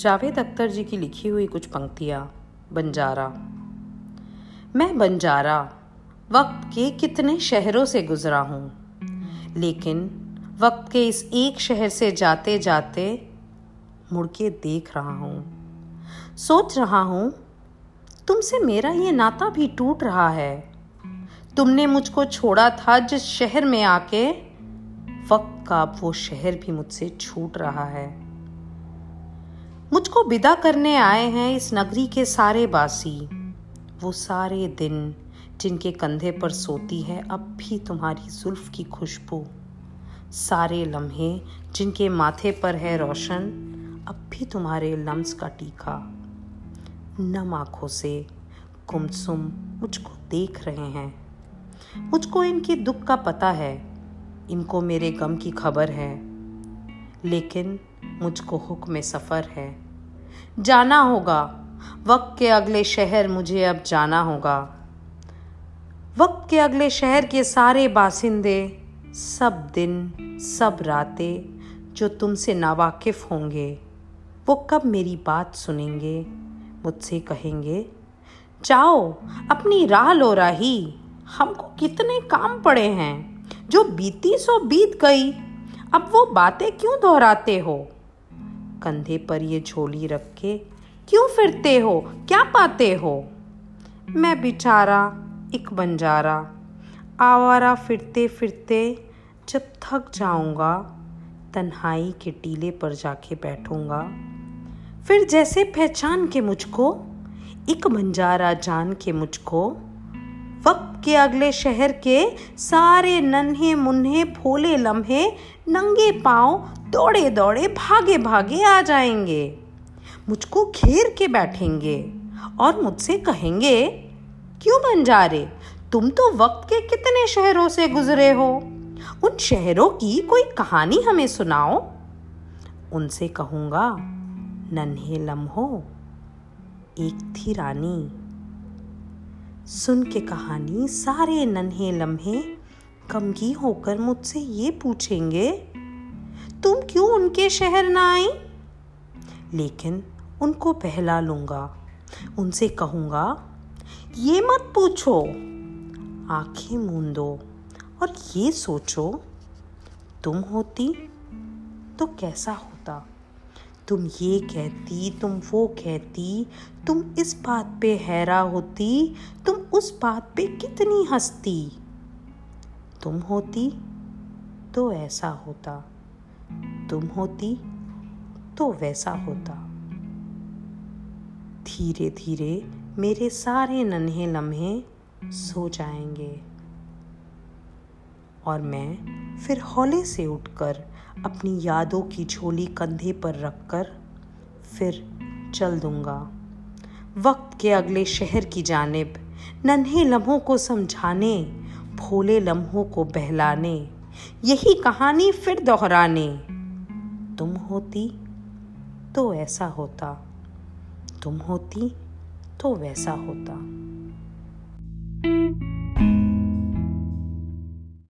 जावेद अख्तर जी की लिखी हुई कुछ पंक्तियाँ, बंजारा। मैं बंजारा, वक्त के कितने शहरों से गुजरा हूँ, लेकिन वक्त के इस एक शहर से जाते जाते मुड़ के देख रहा हूँ। सोच रहा हूँ, तुमसे मेरा ये नाता भी टूट रहा है। तुमने मुझको छोड़ा था जिस शहर में आके, वक्त का वो शहर भी मुझसे छूट रहा है। मुझको विदा करने आए हैं इस नगरी के सारे बासी वो सारे दिन जिनके कंधे पर सोती है, अब भी तुम्हारी जुल्फ की खुशबू। सारे लम्हे जिनके माथे पर है रोशन, अब भी तुम्हारे लम्स का टीका। नम आँखों से कुमसुम मुझको देख रहे हैं। मुझको इनके दुख का पता है, इनको मेरे गम की खबर है। लेकिन मुझको हुक्म सफ़र है। जाना होगा। वक्त के अगले शहर मुझे अब जाना होगा। वक्त के अगले शहर के सारे बासिंदे, सब दिन, सब रातें जो तुमसे नावाकिफ़ होंगे, वो कब मेरी बात सुनेंगे, मुझसे कहेंगे, जाओ, अपनी राह लो राही, हमको कितने काम पड़े हैं, जो बीती सो बीत गई, अब वो बातें क्यों दोहराते हो? कंधे पर ये झोली रख के, क्यों फिरते हो? क्या पाते हो? मैं बेचारा, एक बंजारा। आवारा फिरते फिरते जब थक जाऊँगा, तन्हाई के टीले पर जाके बैठूँगा। फिर जैसे पहचान के मुझको, एक बंजारा जान के मुझको, वक्त के अगले शहर के सारे नन्हे मुन्हे, फोले लम्हे, नंगे पाँव दौड़े दौड़े भागे भागे आ जाएँगे। मुझको घेर के बैठेंगे और मुझसे कहेंगे, क्यों बंजारे तुम तो वक्त के कितने शहरों से गुजरे हो? उन शहरों की कोई कहानी हमें सुनाओ? उनसे कहूँगा, नन्हे लम्हो, एक थी रानी। सुन के कहानी सारे नन्हे लम्हे कमगी होकर मुझसे ये पूछेंगे तुम क्यों उनके शहर ना आई? लेकिन उनको बहला लूँगा। उनसे कहूँगा, ये मत पूछो। आँखें मूंदो और ये सोचो, तुम होती तो कैसा होता? तुम ये कहती, तुम वो कहती, तुम इस बात पे हैरा होती, तुम उस बात पे कितनी हंसती? तुम होती तो ऐसा होता। तुम होती तो वैसा होता। धीरे धीरे मेरे सारे नन्हे लम्हे सो जाएँगे। और मैं फिर हौले से उठकर अपनी यादों की झोली कंधे पर रखकर फिर चल दूँगा। वक्त के अगले शहर की जानब नन्हे लम्हों को समझाने, भोले लम्हों को बहलाने, यही कहानी फिर दोहराने। तुम होती तो ऐसा होता। तुम होती तो वैसा होता।